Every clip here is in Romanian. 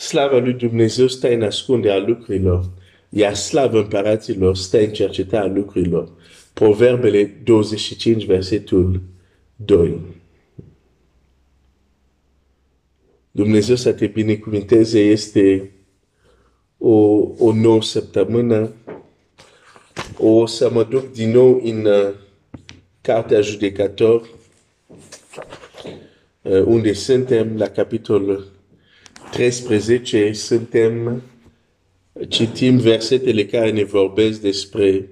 slava lui Dumnezeu stă în ascunde a lucrurilor, iar slava împăraților stă în cerceta a lucrurilor. Proverbele 25, versetul 2. Dumnezeu să te binecuvinteze, este o, o nouă săptămână. O să mă duc din nou în uh, Cartea Judecător, uh, unde suntem la capitolul 13, suntem, citim versetele care ne vorbesc despre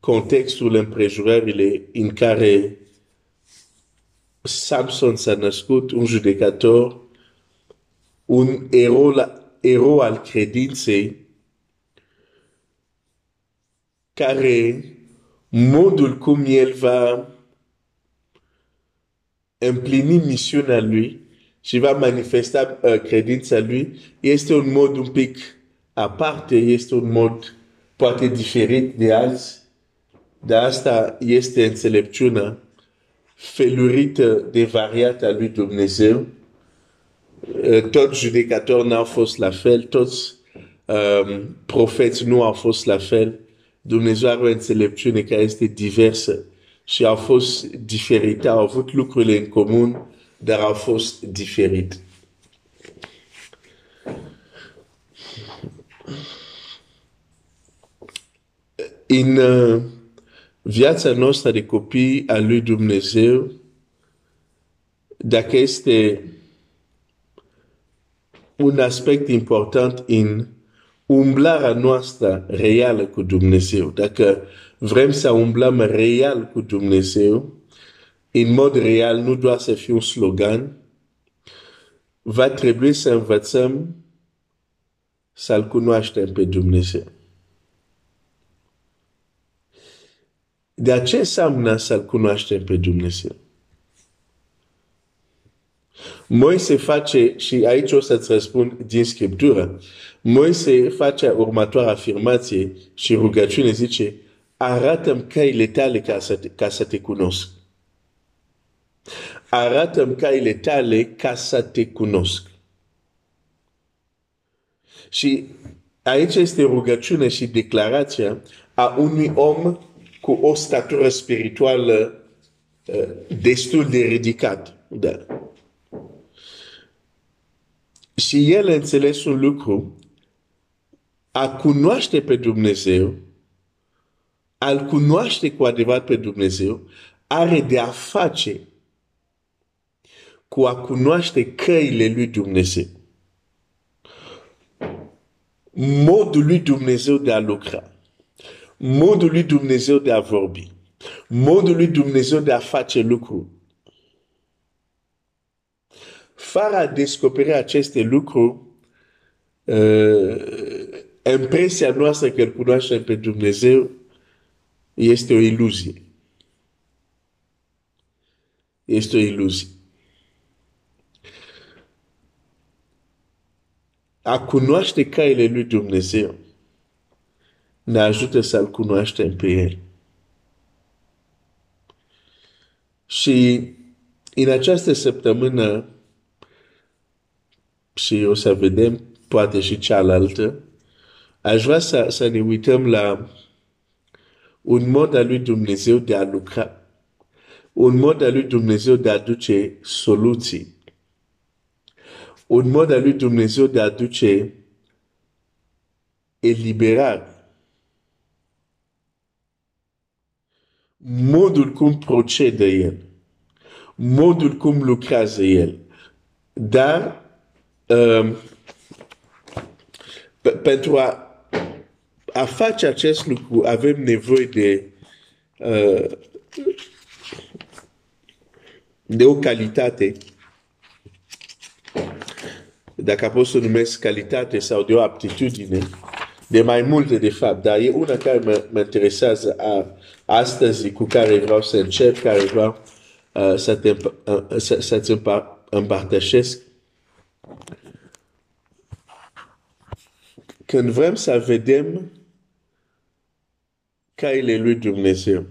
contextul împrejurările în care Samson s-a născut, un judecător, un al credinței, care modul cum el va împlini misiunea lui și va manifesta uh, credința lui, este un mod un pic aparte, este un mod poate diferit de alți, dar asta este înțelepciunea felurită de variată a lui Dumnezeu. Uh, toți judecători n-au fost la fel, toți um, profeți nu au fost la fel. Dumnezeu are o înțelepciune care este diversă și au fost diferite, au avut lucrurile în comun, dar au fost diferite. În uh, viața noastră de copii a lui Dumnezeu, dacă este un aspect important în umblarea noastră reală cu Dumnezeu, dacă vrem să umblăm real cu Dumnezeu, în mod real, nu doar să fie un slogan, va trebui să învățăm să-L cunoaștem pe Dumnezeu. De ce înseamnă să-L cunoaștem pe Dumnezeu? Moise face, și aici o să-ți răspund din Scriptură, Moise face următoarea afirmație și rugăciune zice, arată-mi căile tale ca să te, ca să te cunosc. Arată-mi căile tale ca să te cunosc. Și aici este rugăciune și declarația a unui om cu o statură spirituală uh, destul de ridicat. Da. Și el înțeles un lucru, a cunoaște pe Dumnezeu, al cunoaște cu adevărat pe Dumnezeu, are de a face cu a cunoaște căile lui Dumnezeu. Modul lui Dumnezeu de a lucra modul lui Dumnezeu de a vorbi, modul lui Dumnezeu de a face lucruri. Fără a descoperi aceste lucruri, uh, impresia noastră că îl cunoaștem pe Dumnezeu este o iluzie. Este o iluzie. A cunoaște caile lui Dumnezeu ne ajută să-L cunoaștem pe El. Și în această săptămână, și o să vedem poate și cealaltă, aș vrea să, să ne uităm la un mod al lui Dumnezeu de a lucra, un mod al lui Dumnezeu de a aduce soluții, un mod al lui Dumnezeu de a aduce eliberare. modul cum procede el, modul cum lucrează el. Dar um, pentru a, a face acest lucru avem nevoie de uh, de o calitate dacă pot să numesc calitate sau de o aptitudine de mai multe de fapt, dar e una care mă, mă interesează a, astăzi cu care vreau să încep, care vreau uh, să te, uh, să, să-ți împărtășesc. Când vrem să vedem caile lui Dumnezeu,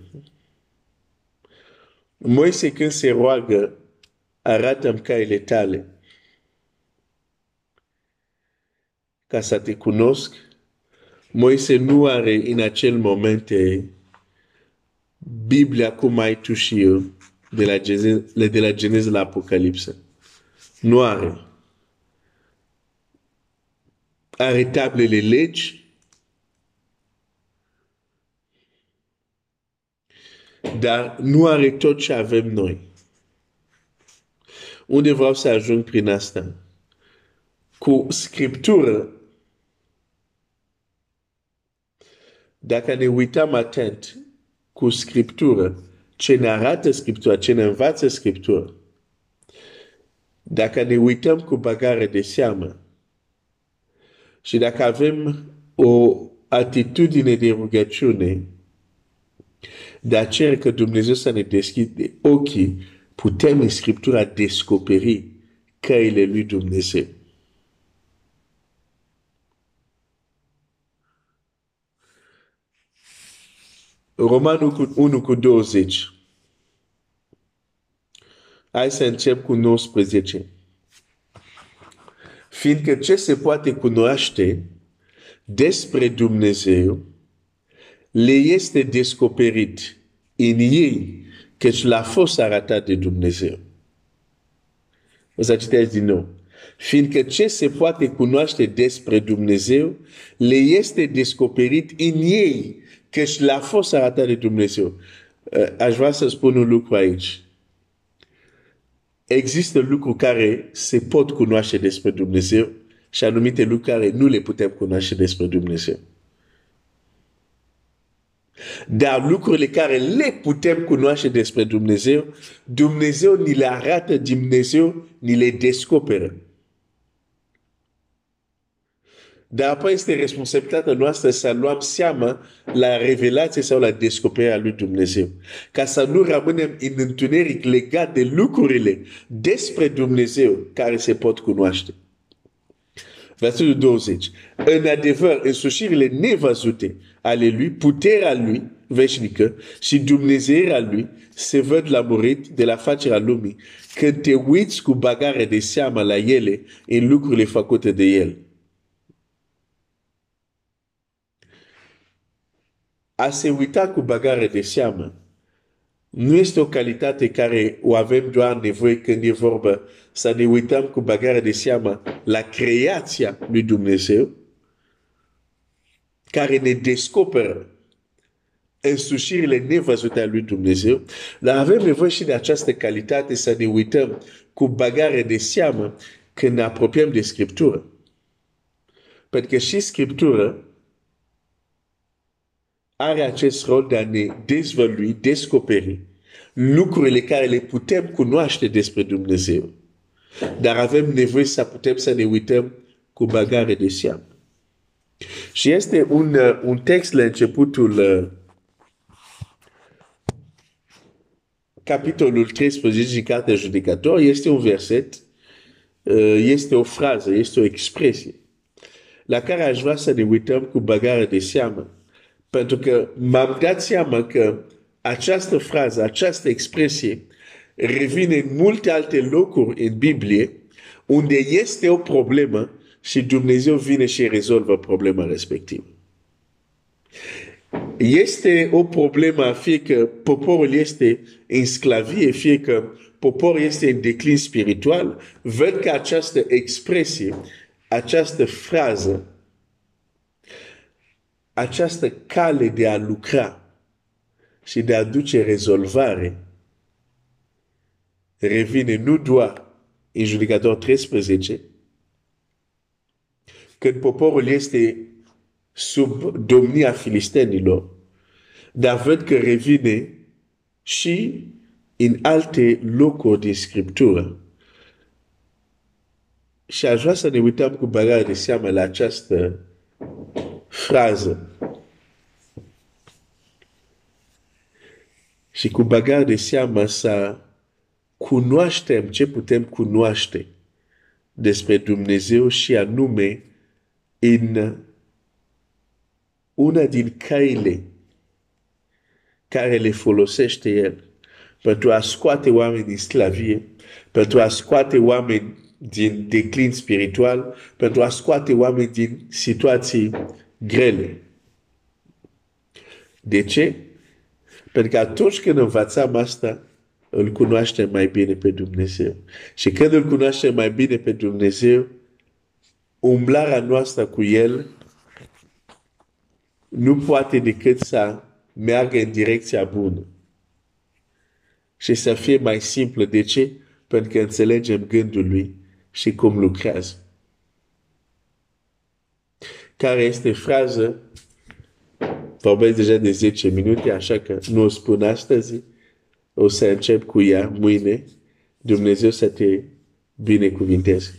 Moise când se roagă, arată-mi caile tale. Ca să te cunosc, Moise nu are în acel moment Biblia cum ai tu și eu, de la, Genez, de la Genez la Apocalipsă. Nu are. Are tablele legi, dar nu are tot ce avem noi. Unde vreau să ajung prin asta? Cu scriptură, dacă ne uităm atent cu scriptură, ce ne arată scriptura, ce ne învață scriptura, dacă ne uităm cu bagare de seamă și dacă avem o atitudine de rugăciune, de a cere că Dumnezeu să ne deschide ochii, putem în Scriptura descoperi căile lui Dumnezeu. Romanul 1 cu 20. Hai să încep cu 19. Fiindcă ce se poate cunoaște despre Dumnezeu le este descoperit în ei, căci l-a fost arătat de Dumnezeu. O să citesc din nou. Fiindcă ce se poate cunoaște despre Dumnezeu, le este descoperit în ei, căci l-a fost arătat de Dumnezeu. Uh, aș vrea să spun un lucru aici. Există lucruri care se pot cunoaște despre Dumnezeu și anumite lucruri care nu le putem cunoaște despre Dumnezeu. Dar lucrurile care le putem cunoaște despre Dumnezeu, Dumnezeu ni le arată, Dumnezeu ni le descoperă. Dar apoi este responsabilitatea noastră să luăm seama la revelație sau la descoperirea lui Dumnezeu. Ca să nu rămânem în întuneric legat de lucrurile despre Dumnezeu care se pot cunoaște. Versetul 20. În adevăr, însușirile nevăzute ale lui, puterea lui veșnică și Dumnezeirea lui se văd la murit de la facerea lumii când te uiți cu bagare de seamă la ele în lucrurile făcute de el. A se uita cu bagare de seamă nu este o calitate care o avem doar nevoie când e vorba să ne uităm cu bagare de seamă la creația lui Dumnezeu, care ne descoperă însușirile nevăzute a lui Dumnezeu, dar avem nevoie și de această calitate să ne uităm cu bagare de seamă când ne apropiem de Scriptură. Pentru că și Scriptură are acest rol de a ne dezvălui, descoperi lucrurile care le putem cunoaște despre Dumnezeu. Dar avem nevoie să putem să ne uităm cu bagare de seamă. Și este un, uh, un text la începutul uh, capitolul 13 din Cartea Judecător, este un verset, uh, este o frază, este o expresie la care aș vrea să ne uităm cu bagare de seamă. Pentru că m-am dat seama că această frază, această expresie revine în multe alte locuri în Biblie unde este o problemă și Dumnezeu vine și rezolvă problema respectivă. Este o problemă fie că poporul este în sclavie, fie că poporul este în declin spiritual, văd că această expresie, această frază, această cale de a lucra și de a duce rezolvare revine nu doar în judecator 13, când poporul este sub domnia filistenilor, dar văd că revine și în alte locuri din Scriptură. Și aș vrea să ne uităm cu bagare de seamă la această frază. Și cu bagare de seamă să cunoaștem ce putem cunoaște despre Dumnezeu și anume în una din căile care le folosește El pentru a scoate oameni din sclavie, pentru a scoate oameni din declin spiritual, pentru a scoate oameni din situații grele. De ce? Pentru că atunci când învățăm asta, îl cunoaștem mai bine pe Dumnezeu. Și când îl cunoaștem mai bine pe Dumnezeu, umblarea noastră cu El nu poate decât să meargă în direcția bună. Și să fie mai simplă. De ce? Pentru că înțelegem gândul lui și cum lucrează. Care este frază? Vorbesc deja de 10 minute, așa că nu o spun astăzi. O să încep cu ea mâine. Dumnezeu să te binecuvinteze.